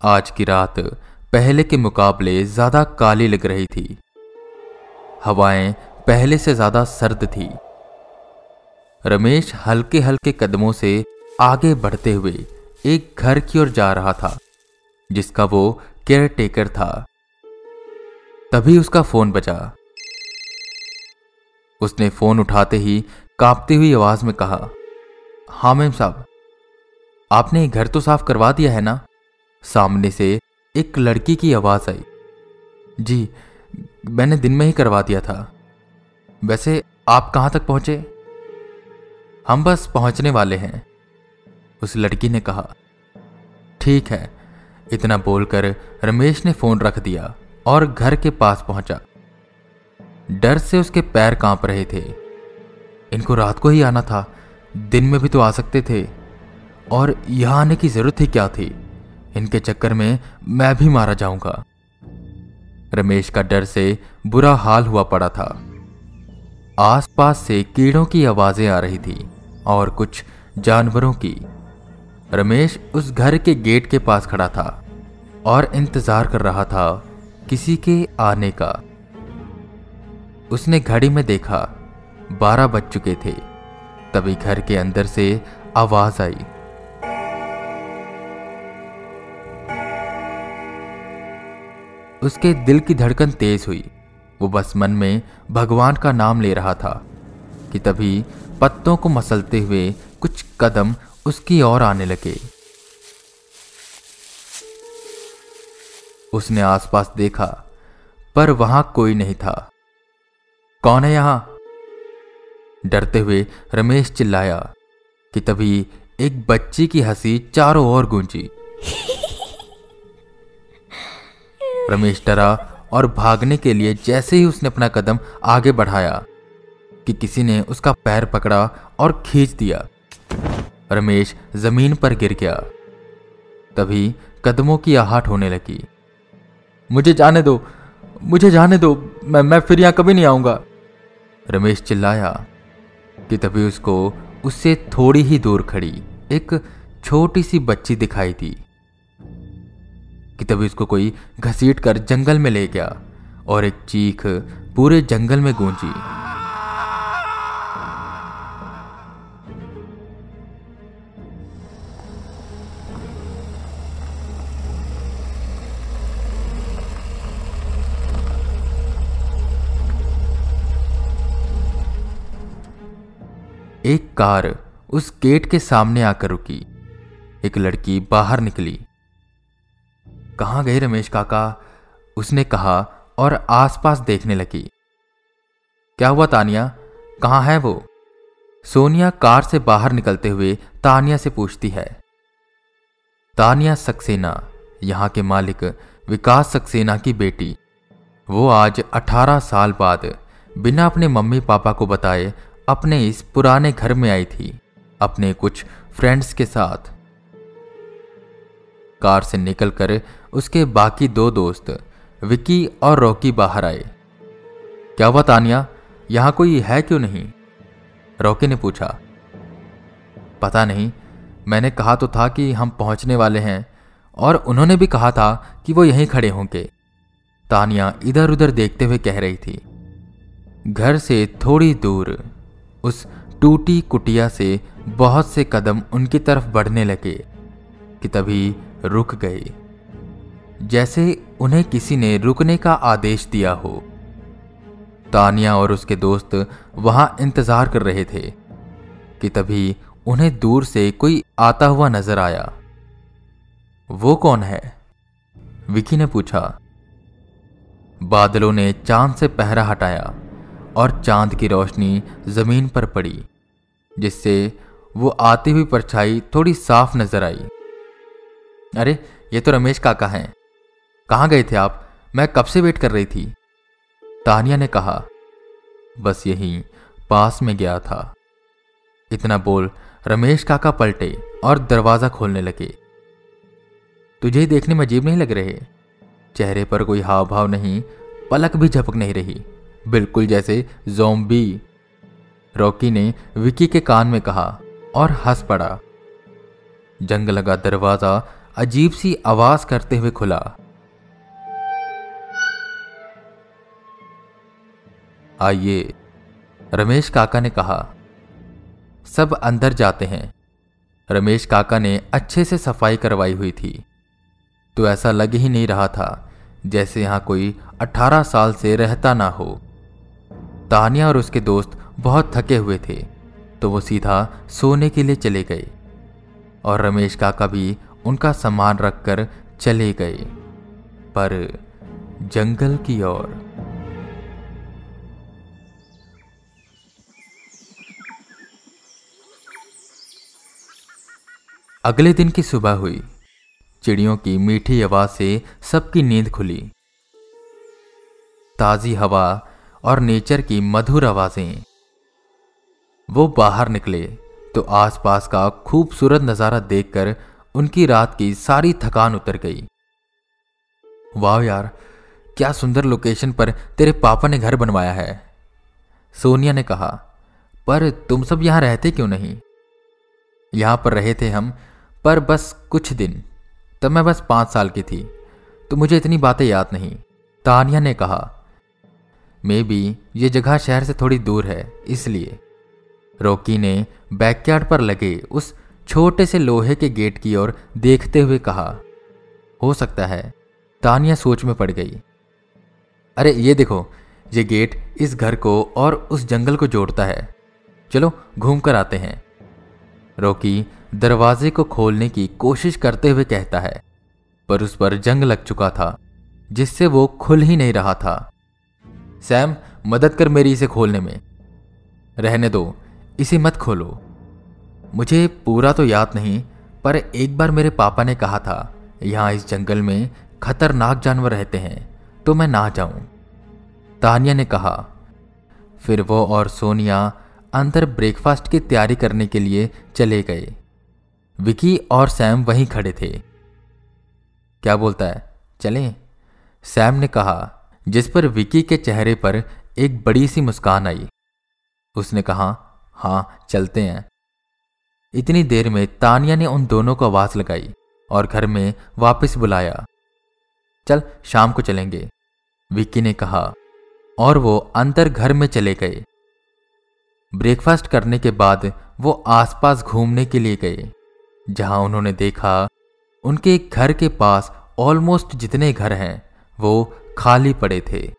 आज की रात पहले के मुकाबले ज़्यादा काली लग रही थी। हवाएँ पहले से ज़्यादा सर्द थी। रमेश हल्के हल्के कदमों से आगे बढ़ते हुए एक घर की ओर जा रहा था, जिसका वो केयर टेकर था। तभी उसका फ़ोन बजा। उसने फ़ोन उठाते ही कांपती हुई आवाज़ में कहा हाँ मैम साहब, आपने घर तो साफ़ करवा दिया है ना? सामने से एक लड़की की आवाज़ आई। जी, मैंने दिन में ही करवा दिया था। वैसे आप कहाँ तक पहुँचे? हम बस पहुँचने वाले हैं, उस लड़की ने कहा। ठीक है, इतना बोलकर रमेश ने फ़ोन रख दिया और घर के पास पहुँचा। डर से उसके पैर काँप रहे थे। इनको रात को ही आना था। दिन में भी तो आ सकते थे। और यहाँ आने की ज़रूरत ही क्या थी? इनके चक्कर में मैं भी मारा जाऊँगा। रमेश का डर से बुरा हाल हुआ पड़ा था। आसपास से कीड़ों की आवाज़ें आ रही थी और कुछ जानवरों की। रमेश उस घर के गेट के पास खड़ा था और इंतज़ार कर रहा था किसी के आने का। उसने घड़ी में देखा, बारह बज चुके थे। तभी घर के अंदर से आवाज़ आई। उसके दिल की धड़कन तेज हुई। वो बस मन में भगवान का नाम ले रहा था कि तभी पत्तों को मसलते हुए कुछ कदम उसकी ओर आने लगे। उसने आसपास देखा, पर वहाँ कोई नहीं था। कौन है यहाँ? डरते हुए रमेश चिल्लाया कि तभी एक बच्ची की हँसी चारों ओर गूंजी। रमेश डरा और भागने के लिए जैसे ही उसने अपना कदम आगे बढ़ाया कि किसी ने उसका पैर पकड़ा और खींच दिया, रमेश ज़मीन पर गिर गया। तभी कदमों की आहट होने लगी। मुझे जाने दो, मुझे जाने दो, मैं मैं फिर यहाँ कभी नहीं आऊँगा। रमेश चिल्लाया कि तभी उसको उससे थोड़ी ही दूर खड़ी एक छोटी सी बच्ची दिखाई दी। कि तभी उसको कोई घसीट कर जंगल में ले गया और एक चीख पूरे जंगल में गूंजी। एक कार उस गेट के सामने आकर रुकी। एक लड़की बाहर निकली। कहाँ गए रमेश काका? उसने कहा और आसपास देखने लगी। क्या हुआ तानिया? कहाँ है वो? सोनिया कार से बाहर निकलते हुए तानिया से पूछती है। तानिया सक्सेना, यहाँ के मालिक विकास सक्सेना की बेटी। वो आज 18 साल बाद बिना अपने मम्मी पापा को बताए अपने इस पुराने घर में आई थी, अपने कुछ फ्रेंड्स के साथ। कार से निकलकर उसके बाकी दो दोस्त विकी और रॉकी बाहर आए। क्या हुआ तानिया? यहाँ कोई है क्यों नहीं? रॉकी ने पूछा। पता नहीं। मैंने कहा तो था कि हम पहुँचने वाले हैं, और उन्होंने भी कहा था कि वो यहीं खड़े होंगे। तानिया इधर उधर देखते हुए कह रही थी। घर से थोड़ी दूर, उस टूटी कुटिया से बहुत से कदम उनकी तरफ़ बढ़ने लगे, कि तभी रुक गए। जैसे उन्हें किसी ने रुकने का आदेश दिया हो। तानिया और उसके दोस्त वहाँ इंतज़ार कर रहे थे कि तभी उन्हें दूर से कोई आता हुआ नज़र आया। वो कौन है? विकी ने पूछा। बादलों ने चाँद से पहरा हटाया और चाँद की रोशनी ज़मीन पर पड़ी, जिससे वो आती हुई परछाई थोड़ी साफ़ नज़र आई। अरे, ये तो रमेश काका हैं। कहाँ गए थे आप? मैं कब से वेट कर रही थी? तानिया ने कहा, बस यही पास में गया था। इतना बोल रमेश काका पलटे और दरवाज़ा खोलने लगे। तुझे देखने में अजीब नहीं लग रहे? चेहरे पर कोई हाव भाव नहीं, पलक भी झपक नहीं रही। बिल्कुल जैसे जोम्बी। रॉकी ने विकी के कान में कहा और हंस पड़ा। जंग लगा दरवाज़ा अजीब सी आवाज़ करते हुए खुला। आइए। रमेश काका ने कहा, सब अंदर जाते हैं। रमेश काका ने अच्छे से सफ़ाई करवाई हुई थी। तो ऐसा लग ही नहीं रहा था, जैसे यहाँ कोई 18 साल से रहता ना हो। तानिया और उसके दोस्त बहुत थके हुए थे तो वो सीधा सोने के लिए चले गए। और रमेश काका भी उनका सामान रखकर चले गए। पर जंगल की ओर अगले दिन की सुबह हुई। चिड़ियों की मीठी आवाज़ से सबकी नींद खुली। ताजी हवा और नेचर की मधुर आवाज़ें। वो बाहर निकले तो आसपास का खूबसूरत नज़ारा देखकर उनकी रात की सारी थकान उतर गई। वाह यार, क्या सुंदर लोकेशन पर तेरे पापा ने घर बनवाया है। सोनिया ने कहा, पर तुम सब यहाँ रहते क्यों नहीं? यहाँ पर रहे थे हम पर बस कुछ दिन, तब मैं बस पाँच साल की थी तो मुझे इतनी बातें याद नहीं। तानिया ने कहा, मे बी ये जगह शहर से थोड़ी दूर है, इसलिए। रोकी ने बैकयार्ड पर लगे उस छोटे से लोहे के गेट की ओर देखते हुए कहा, हो सकता है। तानिया सोच में पड़ गई। अरे, ये देखो, ये गेट इस घर को और उस जंगल को जोड़ता है। चलो घूम कर आते हैं। रोकी दरवाजे को खोलने की कोशिश करते हुए कहता है, पर उस पर जंग लग चुका था, जिससे वो खुल ही नहीं रहा था। सैम, मदद कर मेरी इसे खोलने में। रहने दो, इसे मत खोलो। मुझे पूरा तो याद नहीं, पर एक बार मेरे पापा ने कहा था, यहाँ इस जंगल में खतरनाक जानवर रहते हैं तो मैं ना जाऊँ। तानिया ने कहा, फिर वो और सोनिया अंदर ब्रेकफास्ट की तैयारी करने के लिए चले गए। विकी और सैम वहीं खड़े थे। क्या बोलता है? चले। सैम ने कहा, जिस पर विकी के चेहरे पर एक बड़ी सी मुस्कान आई। उसने कहा, हाँ, चलते हैं। इतनी देर में तानिया ने उन दोनों को आवाज़ लगाई और घर में वापस बुलाया। चल, शाम को चलेंगे। विक्की ने कहा, और वो अंदर घर में चले गए। ब्रेकफास्ट करने के बाद वो आसपास घूमने के लिए गए। जहाँ उन्होंने देखा, उनके घर के पास ऑलमोस्ट जितने घर हैं, वो खाली पड़े थे।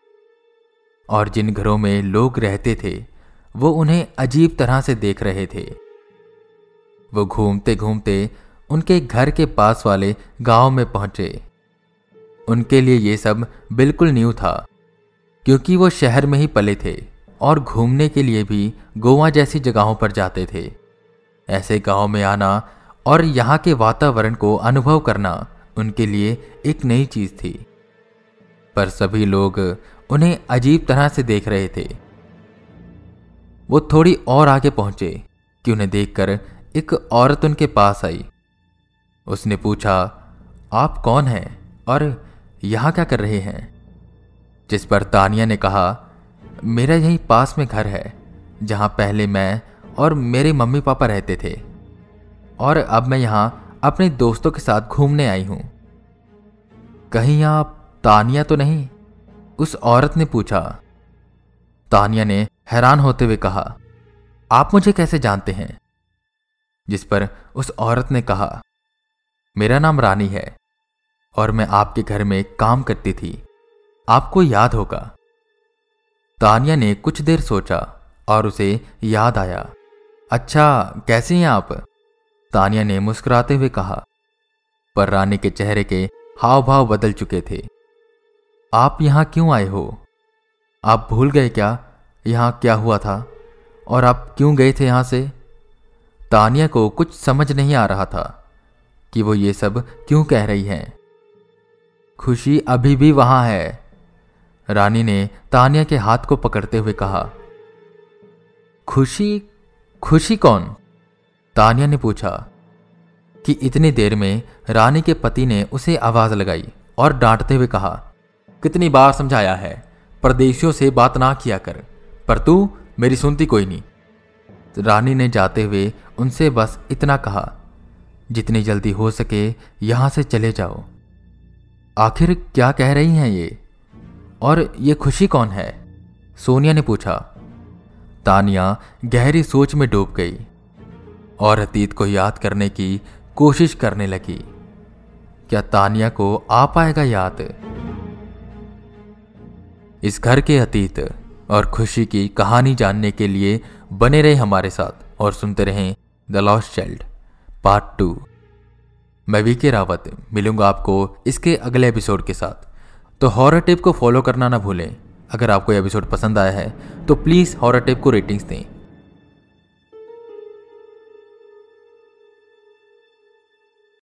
और जिन घरों में लोग रहते थे, वो उन्हें अजीब तरह से देख रहे थे। वो घूमते घूमते उनके घर के पास वाले गाँव में पहुँचे। उनके लिए ये सब बिल्कुल न्यू था, क्योंकि वो शहर में ही पले थे और घूमने के लिए भी गोवा जैसी जगहों पर जाते थे। ऐसे गाँव में आना और यहाँ के वातावरण को अनुभव करना उनके लिए एक नई चीज़ थी। पर सभी लोग उन्हें अजीब तरह से देख रहे थे। वो थोड़ी और आगे पहुँचे कि उन्हें देखकर एक औरत उनके पास आई। उसने पूछा, आप कौन हैं और यहाँ क्या कर रहे हैं? जिस पर तानिया ने कहा, मेरा यहीं पास में घर है, जहाँ पहले मैं और मेरे मम्मी पापा रहते थे। और अब मैं यहाँ अपने दोस्तों के साथ घूमने आई हूँ। कहीं आप तानिया तो नहीं? उस औरत ने पूछा। तानिया ने हैरान होते हुए कहा, आप मुझे कैसे जानते हैं? जिस पर उस औरत ने कहा, मेरा नाम रानी है और मैं आपके घर में काम करती थी। आपको याद होगा। तानिया ने कुछ देर सोचा और उसे याद आया। अच्छा कैसे हैं आप? तानिया ने मुस्कुराते हुए कहा, पर रानी के चेहरे के हाव भाव बदल चुके थे। आप यहाँ क्यों आए हो? आप भूल गए क्या? यहाँ क्या हुआ था? और आप क्यों गए थे यहाँ से? तानिया को कुछ समझ नहीं आ रहा था कि वो ये सब क्यों कह रही हैं। खुशी अभी भी वहाँ है, रानी ने तानिया के हाथ को पकड़ते हुए कहा। खुशी? खुशी कौन? तानिया ने पूछा कि इतनी देर में रानी के पति ने उसे आवाज़ लगाई और डांटते हुए कहा, कितनी बार समझाया है, परदेशियों से बात ना किया कर, पर तू मेरी सुनती कोई नहीं। रानी ने जाते हुए उनसे बस इतना कहा, जितनी जल्दी हो सके यहाँ से चले जाओ। आखिर क्या कह रही हैं ये? और ये खुशी कौन है? सोनिया ने पूछा। तानिया गहरी सोच में डूब गई। और अतीत को याद करने की कोशिश करने लगी। क्या तानिया को आ पाएगा याद? इस घर के अतीत और खुशी की कहानी जानने के लिए बने रहे हमारे साथ और सुनते रहें the lost child part two मैं वीके रावत, मिलूँगा आपको इसके अगले एपिसोड के साथ। तो हॉरर टिप को फॉलो करना ना भूलें। अगर आपको एपिसोड पसंद आया है तो प्लीज़ हॉरर टिप को रेटिंग्स दें।